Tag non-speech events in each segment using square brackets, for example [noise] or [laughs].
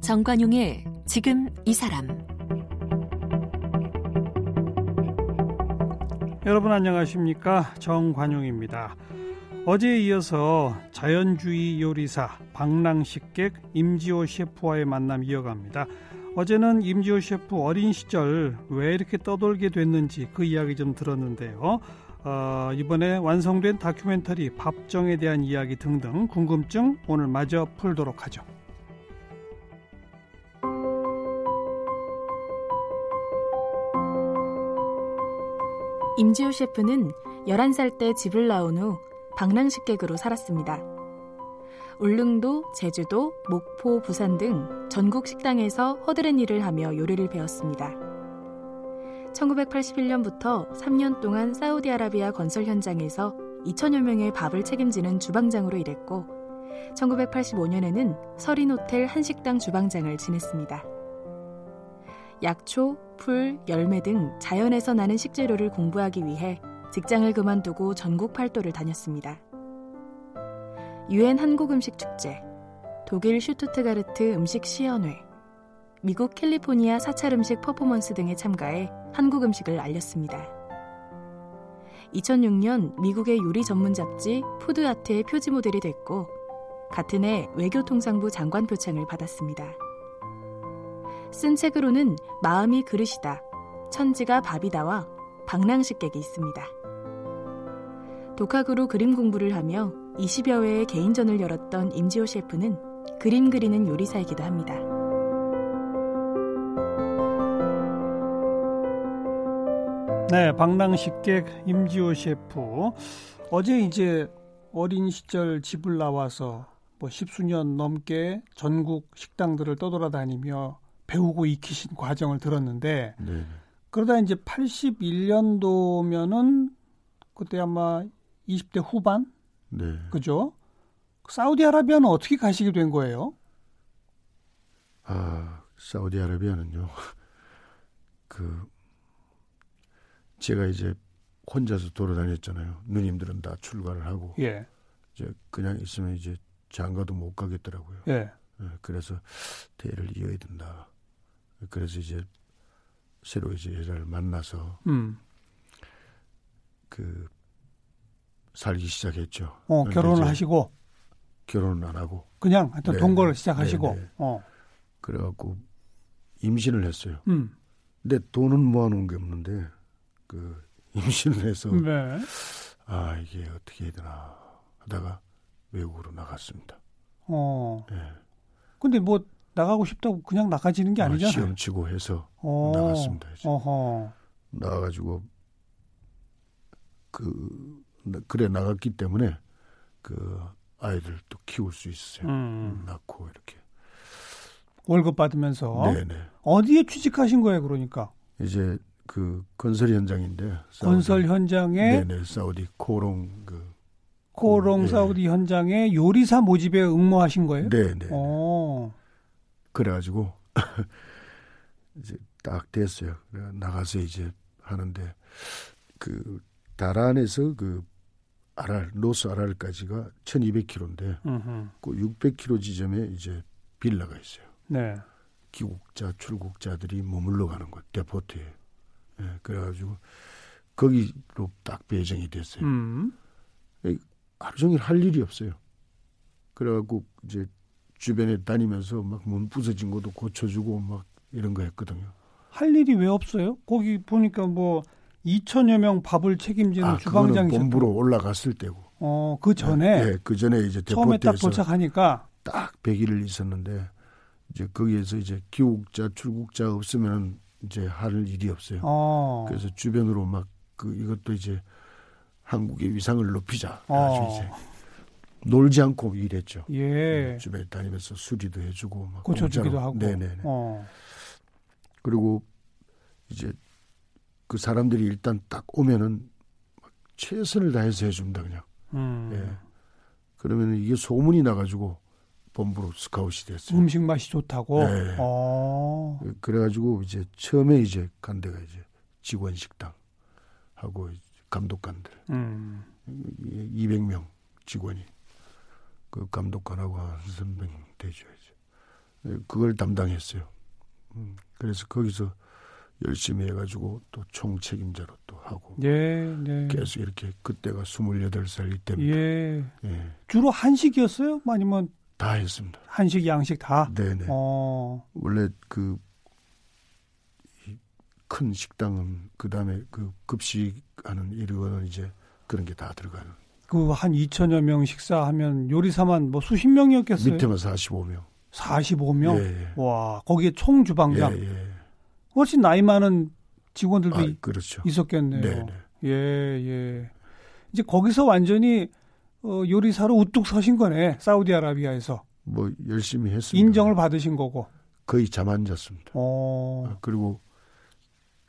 정관용의 지금 이 사람 여러분 안녕하십니까 정관용입니다. 어제에 이어서 자연주의 요리사 방랑식객 임지호 셰프와의 만남 이어갑니다. 어제는 임지호 셰프 어린 시절 왜 이렇게 떠돌게 됐는지 그 이야기 좀 들었는데요. 어, 이번에 완성된 다큐멘터리 밥정에 대한 이야기 등등 궁금증 오늘 마저 풀도록 하죠. 임지호 셰프는 11살 때 집을 나온 후 방랑식객으로 살았습니다. 울릉도, 제주도, 목포, 부산 등 전국 식당에서 허드렛 일을 하며 요리를 배웠습니다. 1981년부터 3년 동안 사우디아라비아 건설 현장에서 2천여 명의 밥을 책임지는 주방장으로 일했고 1985년에는 서린 호텔 한식당 주방장을 지냈습니다. 약초, 풀, 열매 등 자연에서 나는 식재료를 공부하기 위해 직장을 그만두고 전국 팔도를 다녔습니다. 유엔 한국 음식 축제, 독일 슈투트가르트 음식 시연회, 미국 캘리포니아 사찰 음식 퍼포먼스 등에 참가해 한국 음식을 알렸습니다. 2006년 미국의 요리 전문 잡지 푸드아트의 표지 모델이 됐고 같은 해 외교통상부 장관 표창을 받았습니다. 쓴 책으로는 마음이 그릇이다, 천지가 밥이다와 방랑식객이 있습니다. 독학으로 그림 공부를 하며 20여 회의 개인전을 열었던 임지호 셰프는 그림 그리는 요리사이기도 합니다. 네, 방랑식객 임지호 셰프. 어제 이제 어린 시절 집을 나와서 뭐 십수년 넘게 전국 식당들을 떠돌아다니며 배우고 익히신 과정을 들었는데 네. 그러다 이제 81년도면은 그때 아마 20대 후반 네. 그죠? 사우디아라비아는 어떻게 가시게 된 거예요? 아 사우디아라비아는요 [laughs] 그 제가 이제 혼자서 돌아다녔잖아요. 누님들은 다 출가를 하고 예. 이제 그냥 있으면 이제 장가도 못 가겠더라고요. 예. 예 그래서 대를 이어야 된다. 그래서 이제 새로 이제 여자를 만나서 음. 그 살기 시작했죠. 어, 결혼을 하시고 결혼은 안 하고 그냥 하여튼 네, 동거를 시작하시고 네, 네. 어. 그래갖고 임신을 했어요. 음. 근데 돈은 모아놓은 게 없는데 그 임신을 해서 네. 아 이게 어떻게 해야 되나 하다가 외국으로 나갔습니다. 어. 예. 근데 뭐 나가고 싶다고 그냥 나가지는 게 아, 아니잖아요. 시험 치고 해서 어. 나갔습니다. 이제. 어허. 나가가지고 그 그래 나갔기 때문에 그 아이들 또 키울 수 있어요. 음. 낳고 이렇게 월급 받으면서 네네. 어디에 취직하신 거예요, 그러니까? 이제 그 건설 현장인데 건설 사우디. 현장에 네네 사우디 코롱 그 코롱 그, 사우디 네. 현장에 요리사 모집에 응모하신 거예요? 네네. 오. 그래가지고 [laughs] 이제 딱 됐어요. 나가서 이제 하는데 그 다란에서 그 아랄 노스 아랄까지가 1,200km인데 으흠. 그 600km 지점에 이제 빌라가 있어요. 네. 귀국자 출국자들이 머물러 가는 곳 데포트에. 예, 그래가지고 거기로 딱 배정이 됐어요. 음. 하루 종일 할 일이 없어요. 그래갖고 이제 주변에 다니면서 막문 부서진 것도 고쳐주고 막 이런 거 했거든요. 할 일이 왜 없어요? 거기 보니까 뭐 2천여 명 밥을 책임지는 아, 주방장이 본부로 올라갔을 때고. 어, 그 전에. 네, 네그 전에 이제 처음에 딱 도착하니까 딱 100일을 있었는데 이제 거기에서 이제 귀국자 출국자 없으면 이제 할 일이 없어요. 어. 그래서 주변으로 막 그 이것도 이제 한국의 위상을 높이자. 어. 이제 놀지 않고 일했죠. 예. 네, 주변에 다니면서 수리도 해주고 막 고쳐주기도 하고. 네네. 어. 그리고 이제 그 사람들이 일단 딱 오면은 최선을 다해서 해줍니다 그냥. 음. 예. 그러면 이게 소문이 나가지고 본부로 스카웃이 됐어요. 음식 맛이 좋다고. 네. 어. 그래가지고 이제 처음에 이제 간 데가 이제 직원 식당 하고 감독관들 음. 200명 직원이 그 감독관하고 한 300명 되죠. 이제. 그걸 담당했어요. 음, 그래서 거기서 열심히 해가지고 또 총 책임자로 또 하고 예, 네. 계속 이렇게 그때가 28살 이때입니다. 예. 예. 주로 한식이었어요? 아니면 다 했습니다. 한식, 양식 다? 네네. 어. 원래 그 큰 식당은 그 다음에 그 급식하는 이거는 이제 그런 게 다 들어가는. 그 한 2천여 명 식사하면 요리사만 뭐 수십 명이었겠어요? 밑에만 45명. 45명? 예, 와, 거기에 총 주방장. 예, 예. 훨씬 나이 많은 직원들도 아, 이- 그렇죠. 있었겠네요. 네네. 예, 예. 이제 거기서 완전히 어, 요리사로 우뚝 서신 거네. 사우디아라비아에서. 뭐 열심히 했습니다. 인정을 받으신 거고. 거의 잠안 잤습니다. 어. 아, 그리고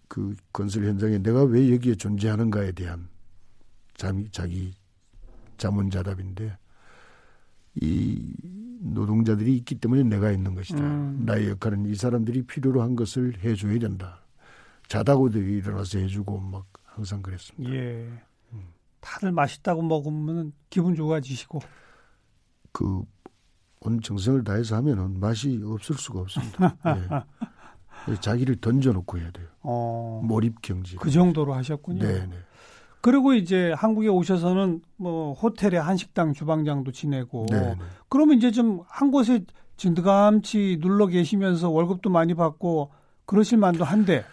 그 건설 현장에 내가 왜 여기에 존재하는가에 대한 잠이 자기 자문자답인데 이 노동자들이 있기 때문에 내가 있는 것이다. 음. 나의 역할은 이 사람들이 필요로 한 것을 해줘야 된다. 자다고도 일어나서 해주고 막 항상 그랬습니다. 예. 음. 다들 맛있다고 먹으면 기분 좋아지시고. 그 온 정성을 다해서 하면은 맛이 없을 수가 없습니다. [laughs] 예. 자기를 던져놓고 해야 돼요. 어. 몰입 경지. 그 정도로 하셨군요. 네, 네. 그리고 이제 한국에 오셔서는 뭐 호텔의 한식당 주방장도 지내고 네, 네. 그러면 이제 좀 한 곳에 진드감치 눌러 계시면서 월급도 많이 받고 그러실 만도 한데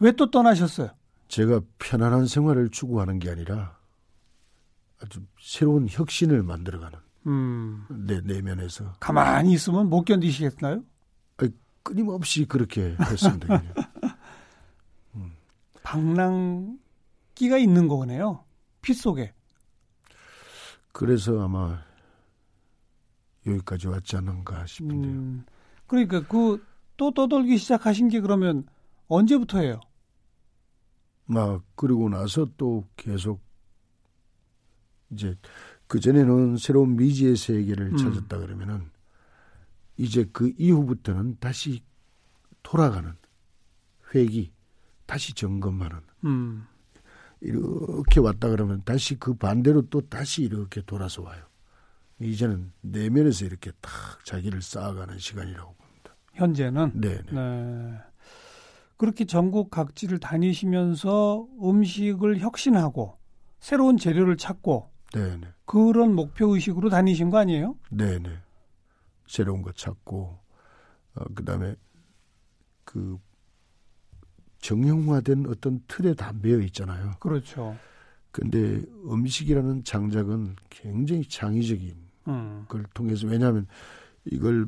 왜 또 떠나셨어요? 제가 편안한 생활을 추구하는 게 아니라 아주 새로운 혁신을 만들어가는 음, 내 내면에서 가만히 있으면 못 견디시겠나요? 끊임없이 그렇게 했습니다. [laughs] 그냥. 방랑 기가 있는 거네요. 피 속에. 그래서 아마 여기까지 왔지 않은가 싶은데요. 음, 그러니까 그 또 떠돌기 시작하신 게 그러면 언제부터예요? 막 그러고 나서 또 계속 이제 그 전에는 새로운 미지의 세계를 음. 찾았다 그러면은 이제 그 이후부터는 다시 돌아가는 회기, 다시 점검하는 음, 이렇게 왔다 그러면 다시 그 반대로 또 다시 이렇게 돌아서 와요. 이제는 내면에서 이렇게 탁 자기를 쌓아가는 시간이라고 봅니다. 현재는 네, 네. 네. 그렇게 전국 각지를 다니시면서 음식을 혁신하고 새로운 재료를 찾고 네, 네. 그런 목표 의식으로 다니신 거 아니에요? 네, 네. 새로운 거 찾고 어, 그다음에 그 정형화된 어떤 틀에 다 매여 있잖아요. 그렇죠. 근데 음식이라는 장작은 굉장히 창의적인 음, 걸 통해서 왜냐하면 이걸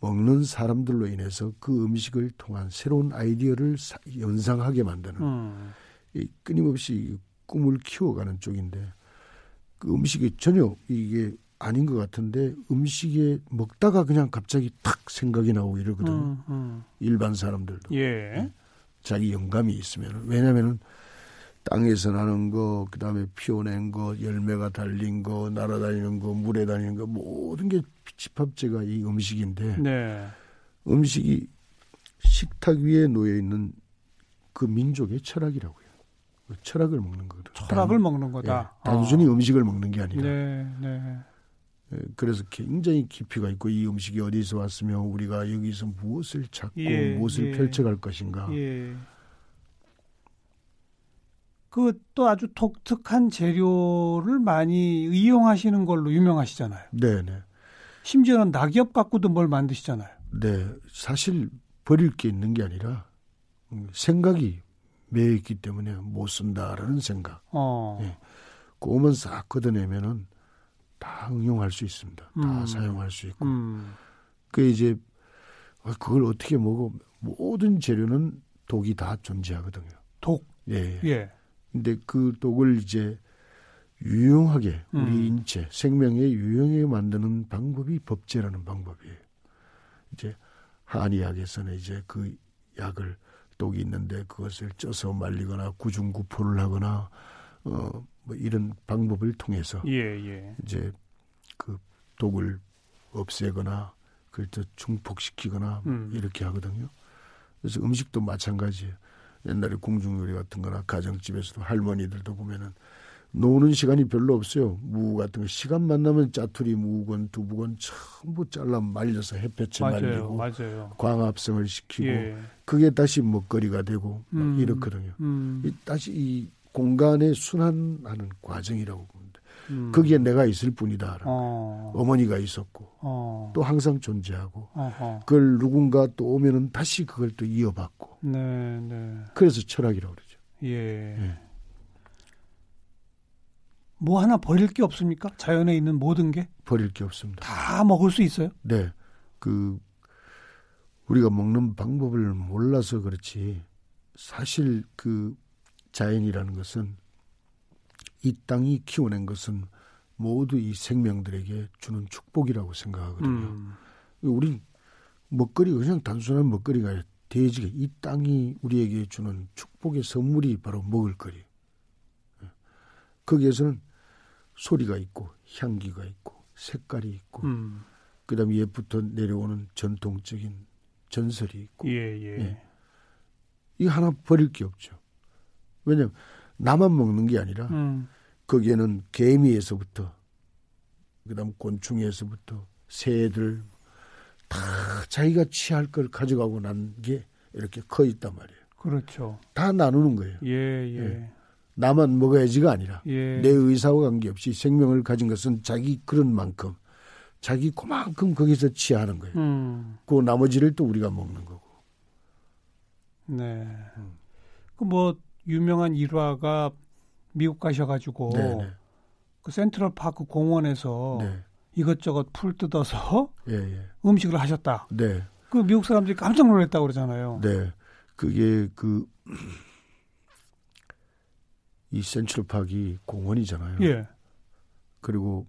먹는 사람들로 인해서 그 음식을 통한 새로운 아이디어를 사- 연상하게 만드는 음, 이 끊임없이 꿈을 키워가는 쪽인데 그 음식이 전혀 이게 아닌 것 같은데 음식에 먹다가 그냥 갑자기 탁 생각이 나고 이러거든요. 음, 음. 일반 사람들도 예. 자기 영감이 있으면 왜냐하면은 땅에서 나는 거 그 다음에 피어낸 거 열매가 달린 거 날아다니는 거 물에 다니는 거 모든 게 집합제가 이 음식인데 네. 음식이 식탁 위에 놓여 있는 그 민족의 철학이라고요. 그 철학을 먹는 거거든. 철학을 먹는 거다. 예, 단순히 어. 음식을 먹는 게 아니라. 네, 네. 예, 그래서 굉장히 깊이가 있고 이 음식이 어디서 왔으며 우리가 여기서 무엇을 찾고 예, 무엇을 예. 펼쳐갈 것인가. 예. 그또 아주 독특한 재료를 많이 이용하시는 걸로 유명하시잖아요. 네 네. 심지어는 낙엽 갖고도 뭘 만드시잖아요. 네. 사실 버릴 게 있는 게 아니라 음, 생각이 매여 있기 때문에 못 쓴다라는 생각. 어. 예. 그것만 싹 걷어내면은 다 응용할 수 있습니다. 다 음. 사용할 수 있고. 음. 그 이제 어, 그걸 어떻게 먹어 모든 재료는 독이 다 존재하거든요. 독. 예. 예. 예. 근데 그 독을 이제 유용하게 우리 음. 인체 생명에 유용하게 만드는 방법이 법제라는 방법이에요. 이제 한의학에서는 이제 그 약을 독이 있는데 그것을 쪄서 말리거나 구중구포를 하거나 어 뭐 이런 방법을 통해서 예, 예. 이제 그 독을 없애거나 그걸 또 중폭시키거나 음. 이렇게 하거든요. 그래서 음식도 마찬가지예요. 옛날에 궁중요리 같은 거나 가정집에서도 할머니들도 보면은 노는 시간이 별로 없어요. 무 같은 거 시간 만 나면 짜투리 무건 두부건 전부 잘라 말려서 햇볕에 맞아요, 말리고 맞아요. 광합성을 시키고 예. 그게 다시 먹거리가 되고 음, 이렇거든요. 음. 이, 다시 이 공간의 순환하는 과정이라고 봅니다. 음. 거기에 내가 있을 뿐이다. 어. 어머니가 있었고 어. 또 항상 존재하고 어허. 그걸 누군가 또 오면은 다시 그걸 또 이어받고. 네, 네. 그래서 철학이라고 그러죠. 예. 예. 뭐 하나 버릴 게 없습니까? 자연에 있는 모든 게 버릴 게 없습니다. 다 먹을 수 있어요? 네. 그 우리가 먹는 방법을 몰라서 그렇지 사실 그 자연이라는 것은 이 땅이 키워낸 것은 모두 이 생명들에게 주는 축복이라고 생각하거든요. 음. 우리 먹거리 그냥 단순한 먹거리가 돼지가 이 땅이 우리에게 주는 축복의 선물이 바로 먹을거리. 예. 거기에서는 소리가 있고 향기가 있고 색깔이 있고 음. 그다음에 옛부터 내려오는 전통적인 전설이 있고 예, 예. 예. 이거 하나 버릴 게 없죠. 왜냐하면 나만 먹는 게 아니라 음. 거기에는 개미에서부터 그다음 곤충에서부터 새들 다 자기가 취할 걸 가져가고 난 게 이렇게 커 있단 말이에요. 그렇죠. 다 나누는 거예요. 예, 예. 예. 나만 먹어야지가 아니라 예. 내 의사와 관계없이 생명을 가진 것은 자기 그런 만큼 자기 그만큼 거기서 취하는 거예요. 음. 그 나머지를 또 우리가 먹는 거고. 네. 음. 그뭐 유명한 일화가 미국 가셔가지고 네네. 네. 그 센트럴 파크 공원에서 네. 이것저것 풀 뜯어서 예, 예. 음식을 하셨다. 네. 그 미국 사람들이 깜짝 놀랐다고 그러잖아요. 네. 그게 그 이 센트럴 파크이 공원이잖아요. 예. 그리고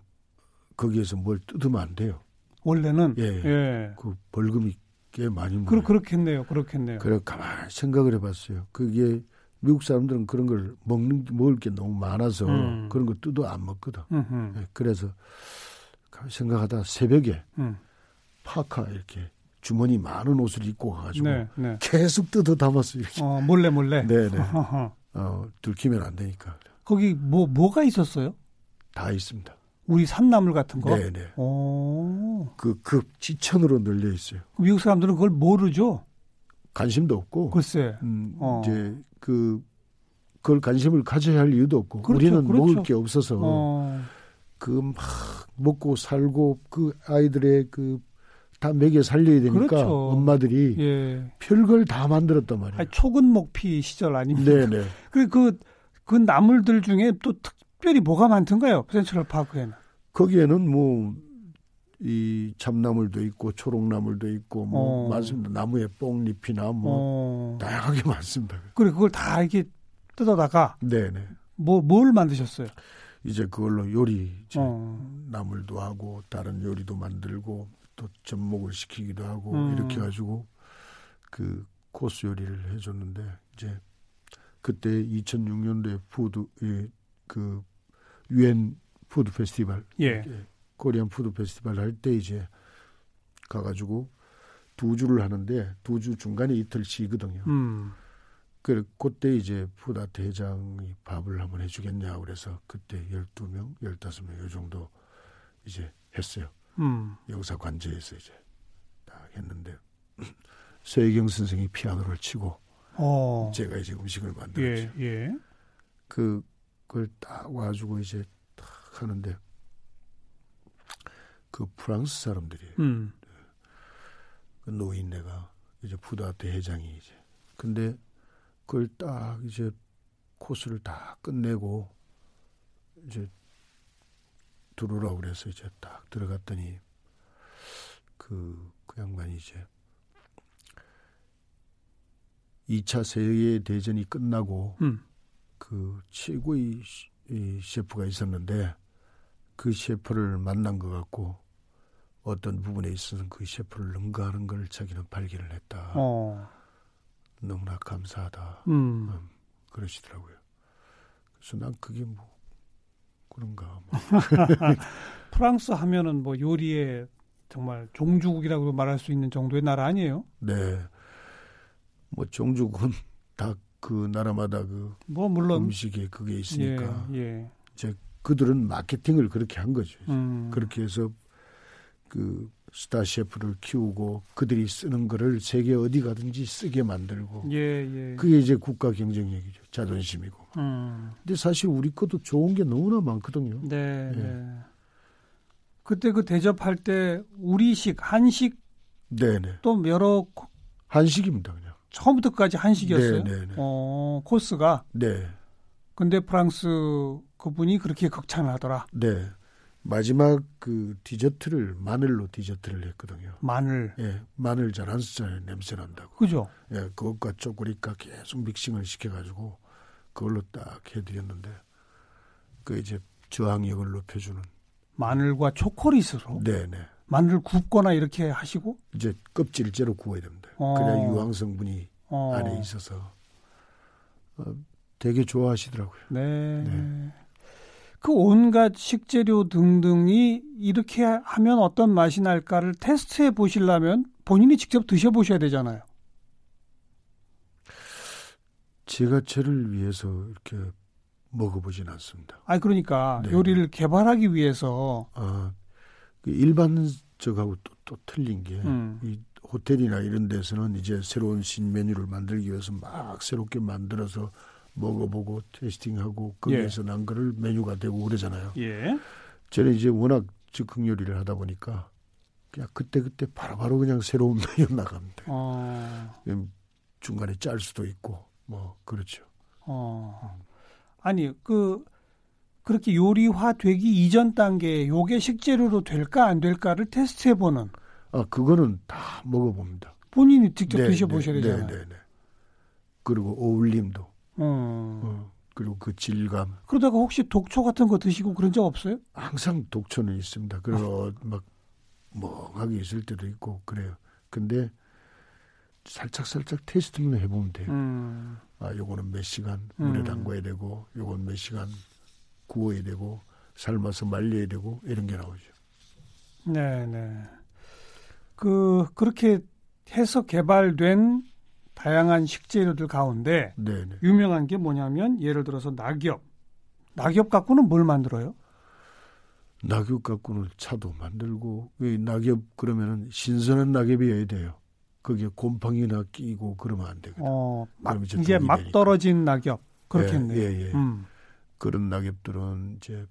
거기에서 뭘 뜯으면 안 돼요. 원래는 예. 예. 그 벌금이 꽤 많이 물어요. 그렇, 그렇겠네요. 그렇겠네요. 그래 가만 생각을 해봤어요. 그게 미국 사람들은 그런 걸 먹는 먹을 게 너무 많아서 음. 그런 거 뜯어 안 먹거든. 예, 그래서 생각하다 새벽에 음. 파카 이렇게 주머니 많은 옷을 입고 가가지고 네, 네. 계속 뜯어 담았어요. 이렇게. 어, 몰래 몰래. 네네. 어, 들키면 안 되니까. 거기 뭐 뭐가 있었어요? 다 있습니다. 우리 산나물 같은 거. 네네. 오. 그, 그 지천으로 널려 있어요. 미국 사람들은 그걸 모르죠. 관심도 없고. 글쎄. 음, 어. 이제 그 그걸 관심을 가져야 할 이유도 없고 그렇죠, 우리는 그렇죠. 먹을 게 없어서 어. 그막 먹고 살고 그 아이들의 그 다 먹여 살려야 되니까 그렇죠. 엄마들이 예. 별걸 다 만들었단 말이에요. 아니, 초근 목피 시절 아닙니까? 네네. [laughs] 그그 그 나물들 중에 또 특별히 뭐가 많던가요? 센트럴 파크에는. 거기에는 뭐 이 참나물도 있고 초록나물도 있고 뭐 어. 많습니다. 나무에 뽕잎이나 뭐 어. 다양하게 [laughs] 많습니다. 그래 그걸 다 이렇게 뜯어다가 네네. 뭐뭘 만드셨어요? 이제 그걸로 요리 이제 어. 나물도 하고 다른 요리도 만들고 또 접목을 시키기도 하고 음. 이렇게 해가지고 그 코스 요리를 해줬는데 이제 그때 2006년도에 food 그 유엔 food festival 예. Korean food festival 할 때 이제 가가지고 두 주를 하는데 두 주 중간에 이틀 쉬거든요. 음. 그 그때 이제 푸다 대장이 밥을 한번 해주겠냐 그래서 그때 12명, 15명 요 정도 이제 했어요. 음. 영사 관제에서 이제 딱 했는데 [clears throat] 서혜경 선생이 피아노를 치고 어. 제가 이제 음식을 만들었죠. 예, 예. 그 그걸 딱 와가지고 이제 딱 하는데 그 프랑스 사람들이 음. 그 노인네가 이제 부다 대회장이 이제 근데 그걸 딱 이제 코스를 다 끝내고 이제 들어오라고 그래서 이제 딱 들어갔더니 그, 그 양반이 이제 2차 세계 대전이 끝나고 음. 그 최고의 이 셰프가 있었는데 그 셰프를 만난 것 같고 어떤 부분에 있어서는 그 셰프를 능가하는 걸 자기는 발견을 했다. 어. 너무나 감사하다. 음. 음, 그러시더라고요. 그래서 난 그게 뭐 그런가. 뭐. [laughs] 프랑스 하면은 뭐 요리에 정말 종주국이라고 말할 수 있는 정도의 나라 아니에요? 네. 뭐 종주국은 다 그 나라마다 그 뭐 물론 음식에 그게 있으니까 예, 예. 그들은 마케팅을 그렇게 한 거죠. 음. 그렇게 해서 그 스타 셰프를 키우고 그들이 쓰는 거를 세계 어디 가든지 쓰게 만들고 예, 예. 그게 이제 국가 경쟁력이죠. 자존심이고. 음. 근데 사실 우리 것도 좋은 게 너무나 많거든요. 네, 예. 네. 그때 그 대접할 때 우리식, 한식 네네. 또 여러 코- 한식입니다, 그냥. 처음부터까지 한식이었어요. 네, 네, 네. 어, 코스가. 네. 근데 프랑스 그분이 그렇게 극찬을 하더라. 네. 마지막 그 디저트를 마늘로 디저트를 했거든요. 마늘. 예, 마늘 잘 안 쓰잖아요. 냄새 난다고. 그죠? 예, 그것과 초콜릿과 계속 믹싱을 시켜가지고 그걸로 딱 해드렸는데 그 이제 저항력을 높여주는. 마늘과 초콜릿으로. 네 네. 마늘을 굽거나 이렇게 하시고. 이제 껍질째로 구워야 됩니다. 어. 그래야 유황 성분이 어. 안에 있어서 어, 되게 좋아하시더라고요. 네. 네. 그 온갖 식재료 등등이 이렇게 하면 어떤 맛이 날까를 테스트해 보시려면 본인이 직접 드셔 보셔야 되잖아요. 제가 저를 위해서 이렇게 먹어보진 않습니다. 아니 그러니까 네. 요리를 개발하기 위해서 아, 그 일반적하고 또, 또 틀린 게, 음. 이 호텔이나 이런 데서는 이제 새로운 신메뉴를 만들기 위해서 막 새롭게 만들어서 먹어보고 테스팅하고 거기에서 난 거를 메뉴가 되고 그러잖아요. 예. 저는 이제 워낙 즉흥 요리를 하다 보니까 그냥 그때 그때 바로바로 그냥 새로운 [laughs] 메뉴 나갑니다. 어. 음, 중간에 짤 수도 있고 뭐 그렇죠. 어. 아니 그 그렇게 요리화 되기 이전 단계에 요게 식재료로 될까 안 될까를 테스트해 보는 아 그거는 다 먹어봅니다. 본인이 직접 네, 드셔보셔야 네, 되잖아요. 네, 네, 네. 그리고 어울림도 음. 어, 그리고 그 질감 그러다가 혹시 독초 같은 거 드시고 그런 적 없어요? 항상 독초는 있습니다. 아. 그리고 막 멍하게 있을 때도 있고 그래요. 근데 살짝 살짝 테스트만 해보면 돼요. 음. 아, 요거는 몇 시간 물에 음. 담궈야 되고, 요건 몇 시간 구워야 되고, 삶아서 말려야 되고 이런 게 나오죠. 네, 네. 그 그렇게 해서 개발된 다양한 식재료들 가운데 네, 네. 유명한 게 뭐냐면 예를 들어서 낙엽. 낙엽 갖고는 뭘 만들어요? 낙엽 갖고는 차도 만들고, 이 낙엽 그러면은 신선한 낙엽이어야 돼요. 거기에 곰팡이나 끼고 그러면 안 되거든. 어, 막 이제 독이 막 되니까. 떨어진 낙엽. 그렇겠네요. 예, 예, 예. 음. 그런 낙엽들은 이제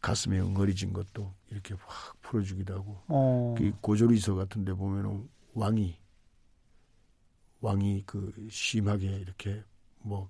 가슴에 엉어리진 것도 이렇게 확 풀어주기도 하고, 어. 그 고조리서 같은 데 보면은 왕이 왕이 그 심하게 이렇게 뭐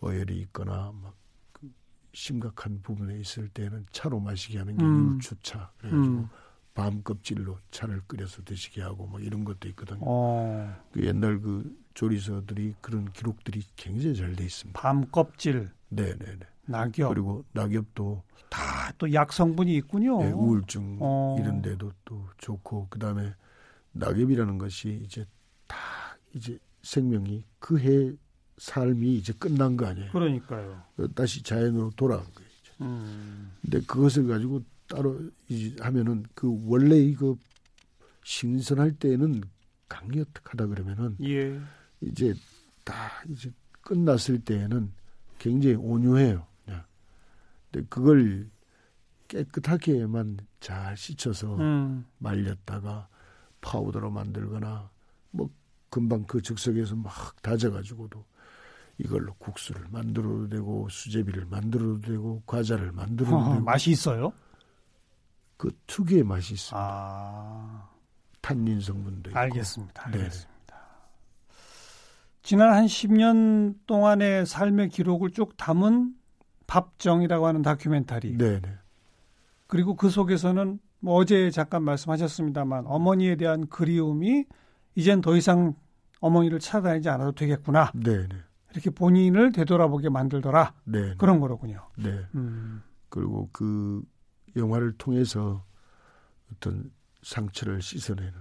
어혈이 있거나 막 그 심각한 부분에 있을 때는 차로 마시게 하는 게 음. 율추차 그래가지고 음. 밤 껍질로 차를 끓여서 드시게 하고 막 이런 것도 있거든요. 어. 그 옛날 그 조리서들이 그런 기록들이 굉장히 잘 돼 있습니다. 밤 껍질, 네네네. 낙엽 그리고 낙엽도 다 또 약 성분이 있군요. 예, 우울증 어. 이런 데도 또 좋고 그다음에 낙엽이라는 것이 이제 다 이제 생명이 그 해 삶이 이제 끝난 거 아니에요. 그러니까요. 다시 자연으로 돌아간 거예요. 음. 근데 그것을 가지고 따로 이제 하면은 그 원래 이거 신선할 때는 강력하다 그러면은 예. 이제 다 이제 끝났을 때에는 굉장히 온유해요. 그냥. 근데 그걸 깨끗하게만 잘 씻어서 음. 말렸다가 파우더로 만들거나 뭐 금방 그 즉석에서 막 다져가지고도 이걸로 국수를 만들어도 되고 수제비를 만들어도 되고 과자를 만들어도 어, 되고 맛이 있어요? 그 특유의 맛이 있습니다. 아. 탄닌 성분도 있고. 알겠습니다. 네. 알겠습니다. 지난 한 10년 동안의 삶의 기록을 쭉 담은 밥정이라고 하는 다큐멘터리. 네네. 그리고 그 속에서는 뭐 어제 잠깐 말씀하셨습니다만 어머니에 대한 그리움이 이젠 더 이상 어머니를 찾아다니지 않아도 되겠구나. 네네. 이렇게 본인을 되돌아보게 만들더라. 네. 그런 거로군요. 네. 음. 그리고 그 영화를 통해서 어떤 상처를 씻어내는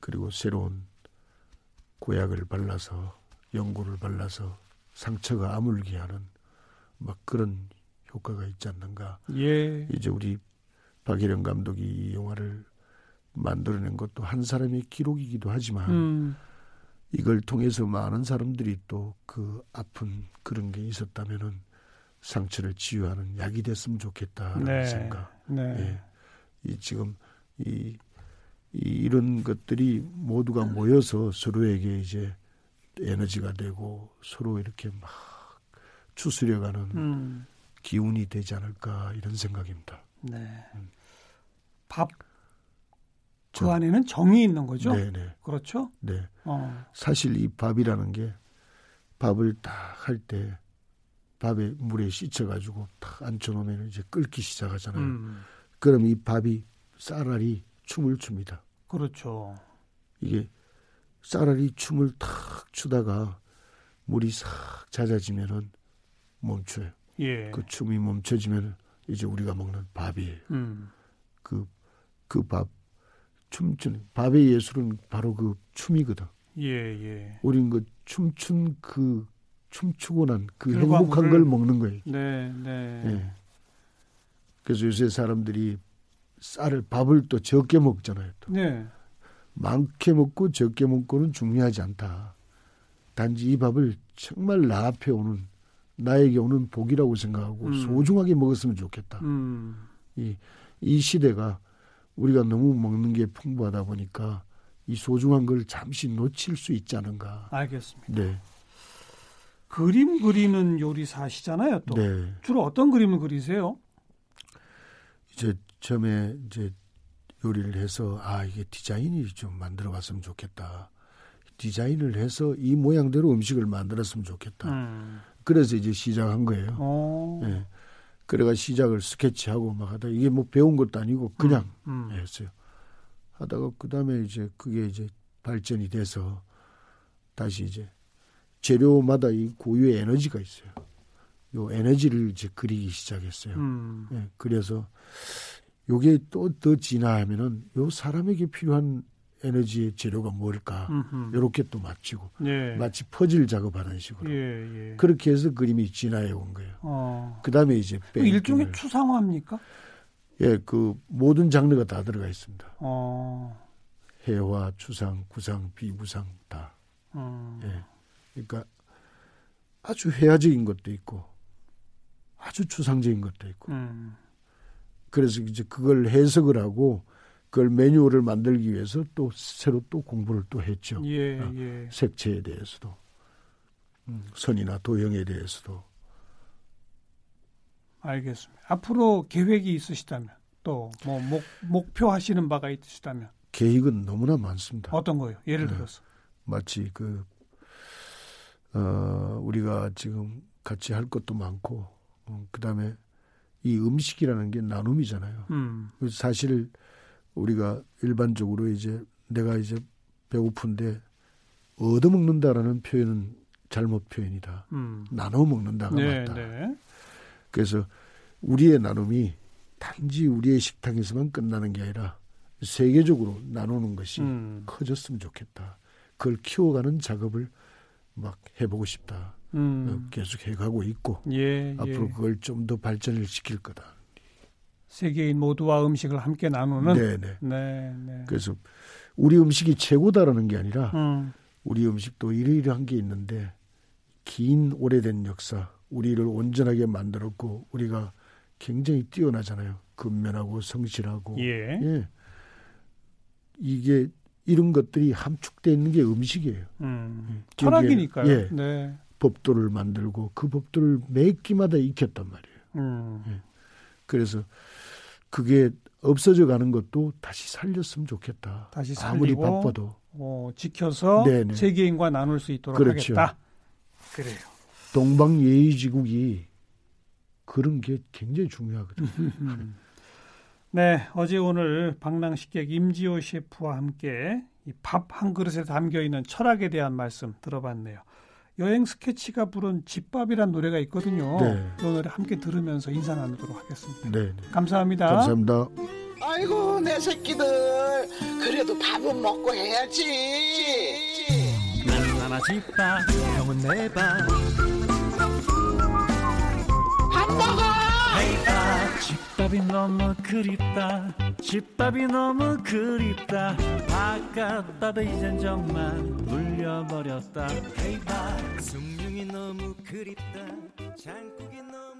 그리고 새로운 고약을 발라서 연고를 발라서 상처가 아물게 하는 막 그런 효과가 있지 않는가. 예. 이제 우리 박혜령 감독이 이 영화를 만들어낸 것도 한 사람의 기록이기도 하지만 음. 이걸 통해서 많은 사람들이 또 그 아픈 그런 게 있었다면은 상처를 치유하는 약이 됐으면 좋겠다라는 네. 생각. 네. 예. 이 지금 이, 이 이런 것들이 모두가 모여서 서로에게 이제 에너지가 되고 서로 이렇게 막 추스려가는 음. 기운이 되지 않을까 이런 생각입니다. 네. 음. 밥. 그 안에는 정이 있는 거죠. 네, 네. 그렇죠. 네. 어. 사실 이 밥이라는 게 밥을 딱 할 때 밥에 물에 씻어가지고 딱 앉혀놓으면 이제 끓기 시작하잖아요. 음. 그럼 이 밥이 쌀알이 춤을 춥니다. 그렇죠. 이게 쌀알이 춤을 탁 추다가 물이 싹 잦아지면은 멈춰요. 예. 그 춤이 멈춰지면 이제 우리가 먹는 밥이에요. 음. 그, 그 밥, 춤추는, 밥의 예술은 바로 그 춤이거든. 예, 예. 우린 그 춤춘 그, 춤추고 난 그 행복한 걸 먹는 거예요. 네, 네. 예. 그래서 요새 사람들이 쌀을 밥을 또 적게 먹잖아요. 또. 네. 많게 먹고 적게 먹고는 중요하지 않다. 단지 이 밥을 정말 나 앞에 오는 나에게 오는 복이라고 생각하고 음. 소중하게 먹었으면 좋겠다. 음. 이, 이 시대가 우리가 너무 먹는 게 풍부하다 보니까 이 소중한 걸 잠시 놓칠 수 있지 않은가. 알겠습니다. 네. 그림 그리는 요리사시잖아요. 또 네. 주로 어떤 그림을 그리세요? 이제 처음에 이제 요리를 해서 아 이게 디자인이 좀 만들어 봤으면 좋겠다. 디자인을 해서 이 모양대로 음식을 만들었으면 좋겠다. 음. 그래서 이제 시작한 거예요. 오. 예. 그래가 시작을 스케치하고 막 하다 이게 뭐 배운 것도 아니고 그냥 음. 음. 했어요. 하다가 그 다음에 이제 그게 이제 발전이 돼서 다시 이제 재료마다 이 고유의 에너지가 있어요. 요 에너지를 이제 그리기 시작했어요. 음. 예, 그래서 요게 또 더 진화하면은 요 사람에게 필요한 에너지의 재료가 뭘까 이렇게 또 맞추고 예. 마치 퍼즐 작업하는 식으로 예, 예. 그렇게 해서 그림이 진화해 온 거예요. 어. 그다음에 이제 그 일종의 추상화입니까? 예, 그 모든 장르가 다 들어가 있습니다. 어. 해화, 추상, 구상, 비구상 다. 음. 예. 그러니까 아주 회화적인 것도 있고 아주 추상적인 것도 있고. 음. 그래서 이제 그걸 해석을 하고 그걸 매뉴얼을 만들기 위해서 또 새로 또 공부를 또 했죠. 예, 어, 예. 색채에 대해서도 음, 선이나 도형에 대해서도. 알겠습니다. 앞으로 계획이 있으시다면 또 뭐 목표 하시는 바가 있으시다면 계획은 너무나 많습니다. 어떤 거요? 예를 네. 들어서 마치 그 어, 우리가 지금 같이 할 것도 많고 어, 그다음에 이 음식이라는 게 나눔이잖아요. 음. 사실 우리가 일반적으로 이제 내가 이제 배고픈데 얻어먹는다라는 표현은 잘못 표현이다. 음. 나눠 먹는다가 네, 맞다. 네. 그래서 우리의 나눔이 단지 우리의 식탁에서만 끝나는 게 아니라 세계적으로 나누는 것이 음. 커졌으면 좋겠다. 그걸 키워가는 작업을 막 해보고 싶다. 음. 어, 계속 해가고 있고 예, 앞으로 예. 그걸 좀 더 발전을 시킬 거다. 세계인 모두와 음식을 함께 나누는. 네네. 네, 네. 그래서 우리 음식이 최고다라는 게 아니라 음. 우리 음식도 이러이러한 게 있는데 긴 오래된 역사, 우리를 온전하게 만들었고 우리가 굉장히 뛰어나잖아요. 근면하고 성실하고. 예. 예. 이게 이런 것들이 함축되어 있는 게 음식이에요. 음. 예. 철학이니까요. 예. 네. 법도를 만들고 그 법도를 매 끼마다 익혔단 말이에요. 음. 예. 그래서 그게 없어져 가는 것도 다시 살렸으면 좋겠다. 다시 살리고, 아무리 바빠도 어, 지켜서 네네. 세계인과 나눌 수 있도록 그렇죠. 하겠다. 그래요. 동방 예의지국이 그런 게 굉장히 중요하거든요. [laughs] 네, 어제 오늘 방랑식객 임지호 셰프와 함께 밥 한 그릇에 담겨 있는 철학에 대한 말씀 들어봤네요. 여행 스케치가 부른 집밥이란 노래가 있거든요. 네. 이 노래 함께 들으면서 인사 나누도록 하겠습니다. 네. 감사합니다. 감사합니다. 아이고 내 새끼들 그래도 밥은 먹고 해야지. 나는 하나 집밥, 형은 내밥. 밥 먹어. 집밥이 너무 그립다 집밥이 너무 그립다 아깝다도 이젠 정말 물 려버렸다. 숭늉이 너무 그립다. 장국이 너무